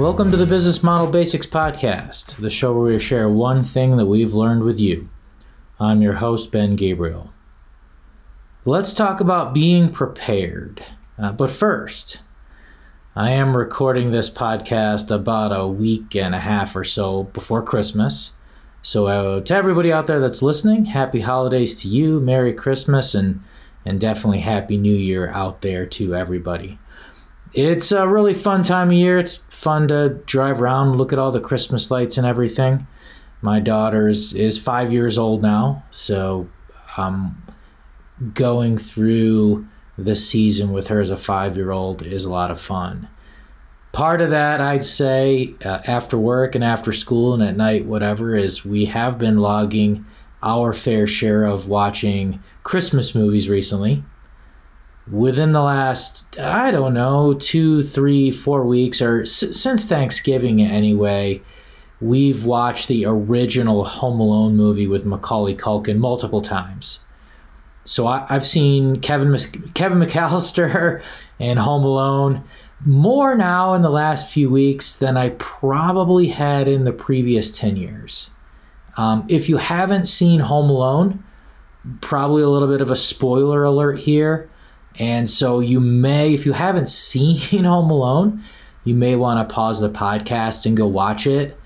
Welcome to the Business Model Basics Podcast, the show where we share one thing that we've learned with you. I'm your host, Ben Gabriel. Let's talk about being prepared. Uh, but first, I am recording this podcast about a week and a half or so before Christmas. So, uh, to everybody out there that's listening, happy holidays to you, Merry Christmas, and, and definitely Happy New Year out there to everybody. It's a really fun time of year. It's fun to drive around, look at all the Christmas lights and everything. My daughter is, is five years old now, so um, going through the season with her as a five year old is a lot of fun. Part of that, I'd say, uh, after work and after school and at night, whatever, is we have been logging our fair share of watching Christmas movies recently within the last i don't know two three four weeks or s- since thanksgiving anyway we've watched the original home alone movie with macaulay culkin multiple times. So I, have seen kevin kevin mcallister and home alone more now in the last few weeks than i probably had in the previous 10 years. Um, if you haven't seen home alone probably a little bit of a spoiler alert here and so you may, if you haven't seen Home Alone, you may want to pause the podcast and go watch it.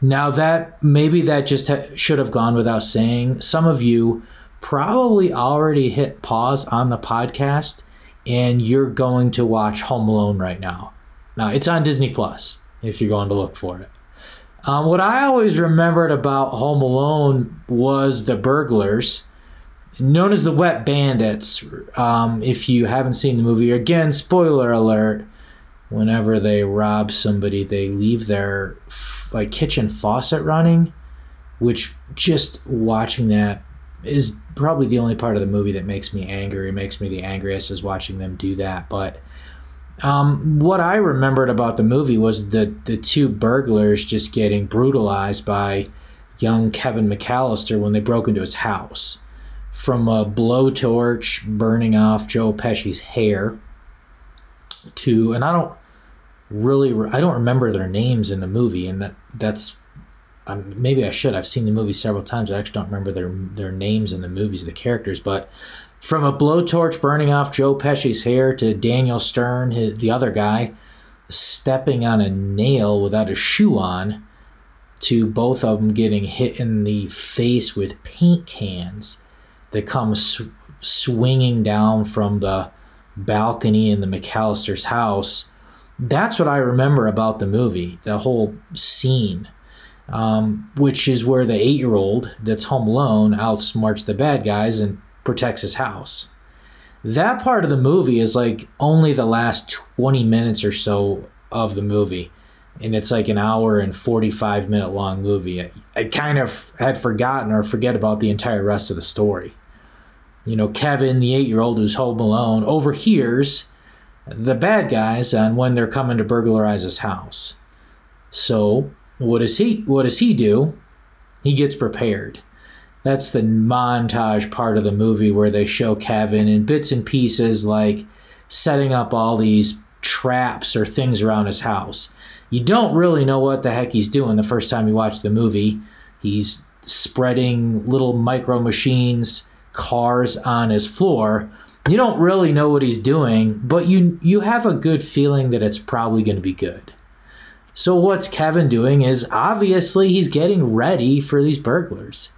Now that maybe that just ha- should have gone without saying. Some of you probably already hit pause on the podcast and you're going to watch Home Alone right now. Now it's on Disney Plus if you're going to look for it. Um, what I always remembered about Home Alone was the burglars known as the Wet Bandits. Um, if you haven't seen the movie, again, spoiler alert. Whenever they rob somebody, they leave their like kitchen faucet running, which just watching that is probably the only part of the movie that makes me angry. It makes me the angriest is watching them do that. But um, what I remembered about the movie was the the two burglars just getting brutalized by young Kevin McAllister when they broke into his house from a blowtorch burning off Joe Pesci's hair to, and I don't really, I don't remember their names in the movie, and that that's maybe I should. I've seen the movie several times. I actually don't remember their their names in the movies, the characters, but from a blowtorch burning off Joe Pesci's hair to Daniel Stern, his, the other guy, stepping on a nail without a shoe on, to both of them getting hit in the face with paint cans that come sw- swinging down from the balcony in the McAllister's house. That's what I remember about the movie, the whole scene, um, which is where the eight year old that's home alone outsmarts the bad guys and protects his house. That part of the movie is like only the last 20 minutes or so of the movie. And it's like an hour and 45 minute long movie. I, I kind of had forgotten or forget about the entire rest of the story you know, Kevin, the eight year old who's home alone, overhears the bad guys and when they're coming to burglarize his house. So what does he what does he do? He gets prepared. That's the montage part of the movie where they show Kevin in bits and pieces like setting up all these traps or things around his house. You don't really know what the heck he's doing the first time you watch the movie. He's spreading little micro machines cars on his floor. You don't really know what he's doing, but you you have a good feeling that it's probably going to be good. So what's Kevin doing is obviously he's getting ready for these burglars.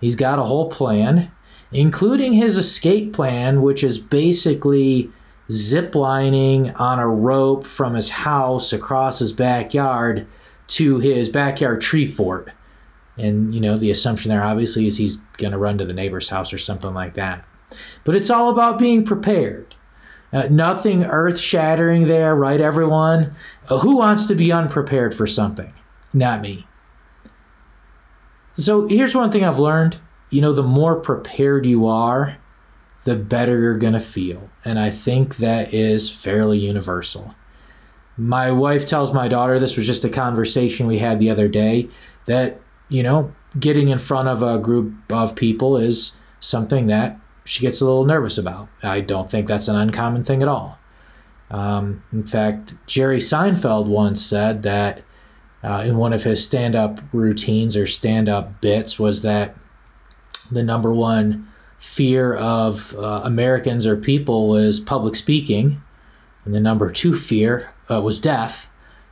He's got a whole plan, including his escape plan, which is basically ziplining on a rope from his house across his backyard to his backyard tree fort and you know the assumption there obviously is he's going to run to the neighbor's house or something like that. But it's all about being prepared. Uh, nothing earth shattering there right everyone? Uh, who wants to be unprepared for something? Not me. So here's one thing i've learned. You know the more prepared you are the better you're going to feel. And i think that is fairly universal. My wife tells my daughter this was just a conversation we had the other day that you know, getting in front of a group of people is something that she gets a little nervous about. I don't think that's an uncommon thing at all. Um, in fact, Jerry Seinfeld once said that uh, in one of his stand up routines or stand up bits was that the number one fear of uh, Americans or people was public speaking, and the number two fear uh, was death.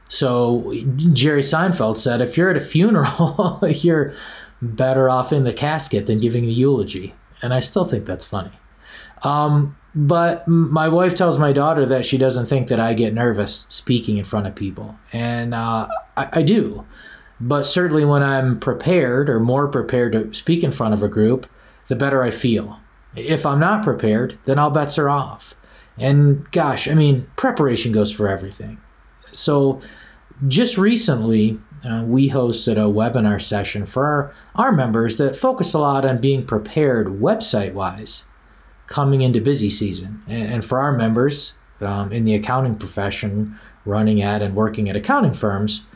So Jerry Seinfeld said, if you're at a funeral, you're better off in the casket than giving the eulogy. And I still think that's funny. Um, but my wife tells my daughter that she doesn't think that I get nervous speaking in front of people. And uh, I, I do. But certainly when I'm prepared or more prepared to speak in front of a group, the better I feel. If I'm not prepared, then all bets are off. And gosh, I mean, preparation goes for everything. So just recently, uh, we hosted a webinar session for our, our members that focus a lot on being prepared website wise coming into busy season. And, and for our members um, in the accounting profession, running at and working at accounting firms,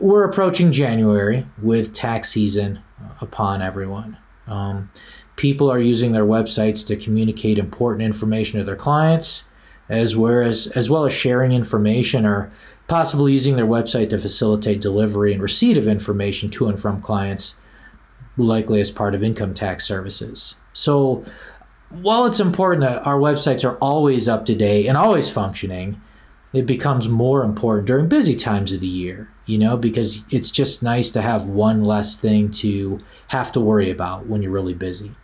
we're approaching January with tax season upon everyone. Um, people are using their websites to communicate important information to their clients, as well as as well as sharing information or possibly using their website to facilitate delivery and receipt of information to and from clients, likely as part of income tax services. So, while it's important that our websites are always up to date and always functioning, it becomes more important during busy times of the year, you know, because it's just nice to have one less thing to have to worry about when you're really busy.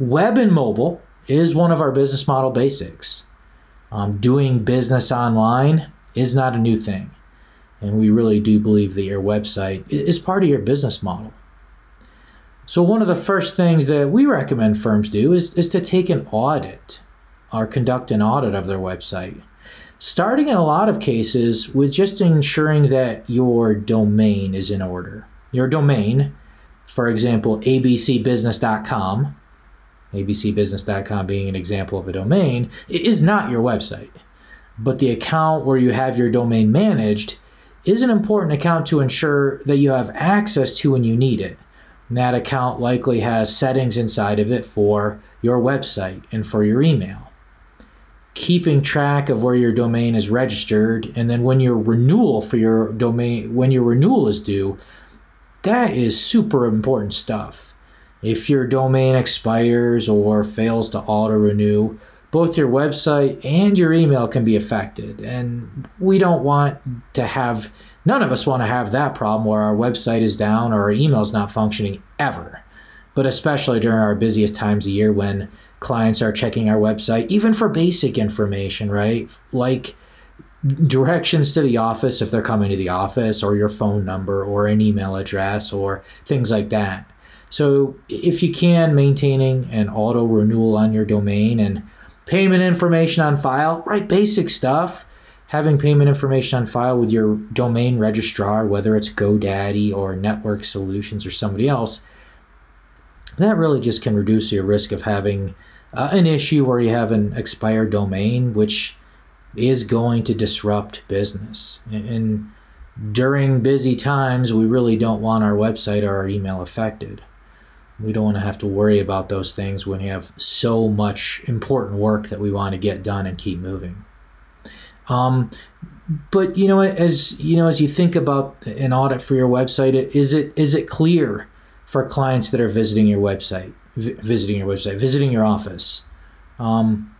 Web and mobile is one of our business model basics. Um, doing business online is not a new thing. And we really do believe that your website is part of your business model. So, one of the first things that we recommend firms do is, is to take an audit or conduct an audit of their website. Starting in a lot of cases with just ensuring that your domain is in order. Your domain, for example, abcbusiness.com, abcbusiness.com being an example of a domain, is not your website but the account where you have your domain managed is an important account to ensure that you have access to when you need it. And that account likely has settings inside of it for your website and for your email. Keeping track of where your domain is registered and then when your renewal for your domain when your renewal is due, that is super important stuff. If your domain expires or fails to auto renew, both your website and your email can be affected. And we don't want to have, none of us want to have that problem where our website is down or our email is not functioning ever. But especially during our busiest times of year when clients are checking our website, even for basic information, right? Like directions to the office if they're coming to the office, or your phone number, or an email address, or things like that. So if you can, maintaining an auto renewal on your domain and payment information on file, right? Basic stuff. Having payment information on file with your domain registrar, whether it's GoDaddy or Network Solutions or somebody else, that really just can reduce your risk of having uh, an issue where you have an expired domain, which is going to disrupt business. And during busy times, we really don't want our website or our email affected. We don't want to have to worry about those things when you have so much important work that we want to get done and keep moving. Um, but you know, as you know, as you think about an audit for your website, is it is it clear for clients that are visiting your website, v- visiting your website, visiting your office? Um,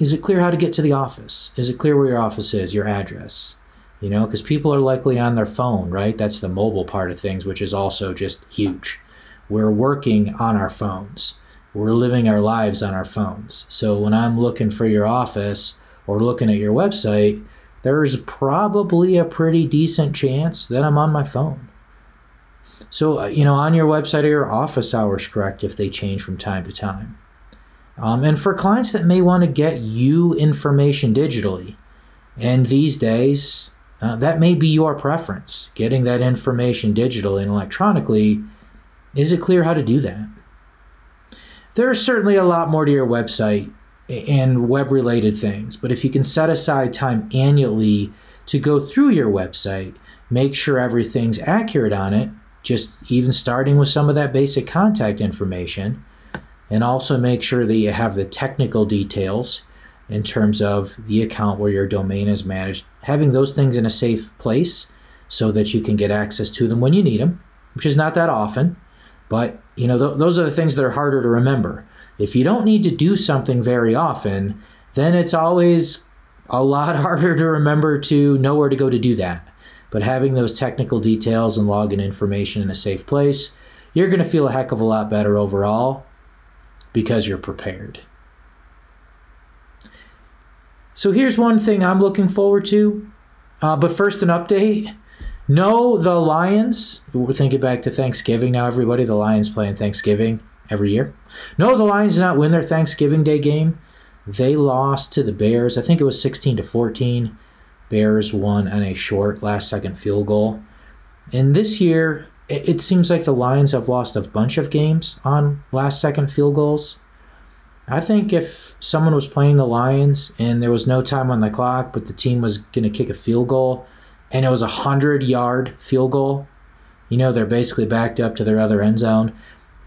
is it clear how to get to the office? Is it clear where your office is, your address? You know, because people are likely on their phone, right? That's the mobile part of things, which is also just huge we're working on our phones. We're living our lives on our phones. So when I'm looking for your office or looking at your website, there's probably a pretty decent chance that I'm on my phone. So, uh, you know, on your website are your office hours correct if they change from time to time? Um, and for clients that may want to get you information digitally, and these days, uh, that may be your preference. Getting that information digitally and electronically is it clear how to do that? There's certainly a lot more to your website and web related things, but if you can set aside time annually to go through your website, make sure everything's accurate on it, just even starting with some of that basic contact information, and also make sure that you have the technical details in terms of the account where your domain is managed, having those things in a safe place so that you can get access to them when you need them, which is not that often. But you know, th- those are the things that are harder to remember. If you don't need to do something very often, then it's always a lot harder to remember to know where to go to do that. But having those technical details and login information in a safe place, you're going to feel a heck of a lot better overall because you're prepared. So here's one thing I'm looking forward to. Uh, but first, an update. No, the Lions. We're thinking back to Thanksgiving now, everybody. The Lions playing Thanksgiving every year. No, the Lions did not win their Thanksgiving Day game. They lost to the Bears. I think it was 16 to 14. Bears won on a short last second field goal. And this year, it, seems like the Lions have lost a bunch of games on last second field goals. I think if someone was playing the Lions and there was no time on the clock, but the team was going to kick a field goal and it was a 100 yard field goal, you know, they're basically backed up to their other end zone.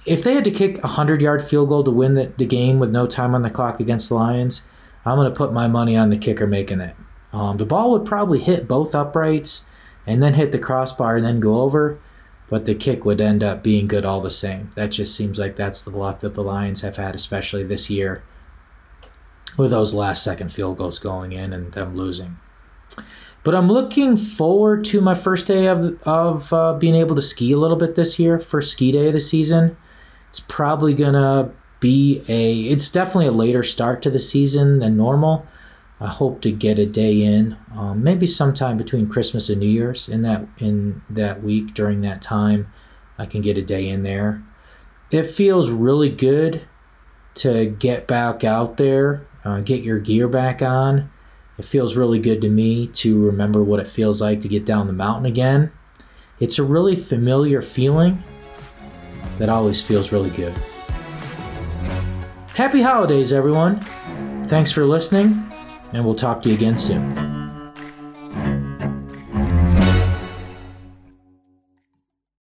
If they had to kick a 100 yard field goal to win the, the game with no time on the clock against the Lions, I'm going to put my money on the kicker making it. Um, the ball would probably hit both uprights and then hit the crossbar and then go over, but the kick would end up being good all the same. That just seems like that's the luck that the Lions have had, especially this year, with those last second field goals going in and them losing. But I'm looking forward to my first day of, of uh, being able to ski a little bit this year, first ski day of the season. It's probably to be a, it's definitely a later start to the season than normal. I hope to get a day in, um, maybe sometime between Christmas and New Year's. In that in that week during that time, I can get a day in there. It feels really good to get back out there, uh, get your gear back on. It feels really good to me to remember what it feels like to get down the mountain again. It's a really familiar feeling that always feels really good. Happy holidays, everyone. Thanks for listening and we'll talk to you again soon.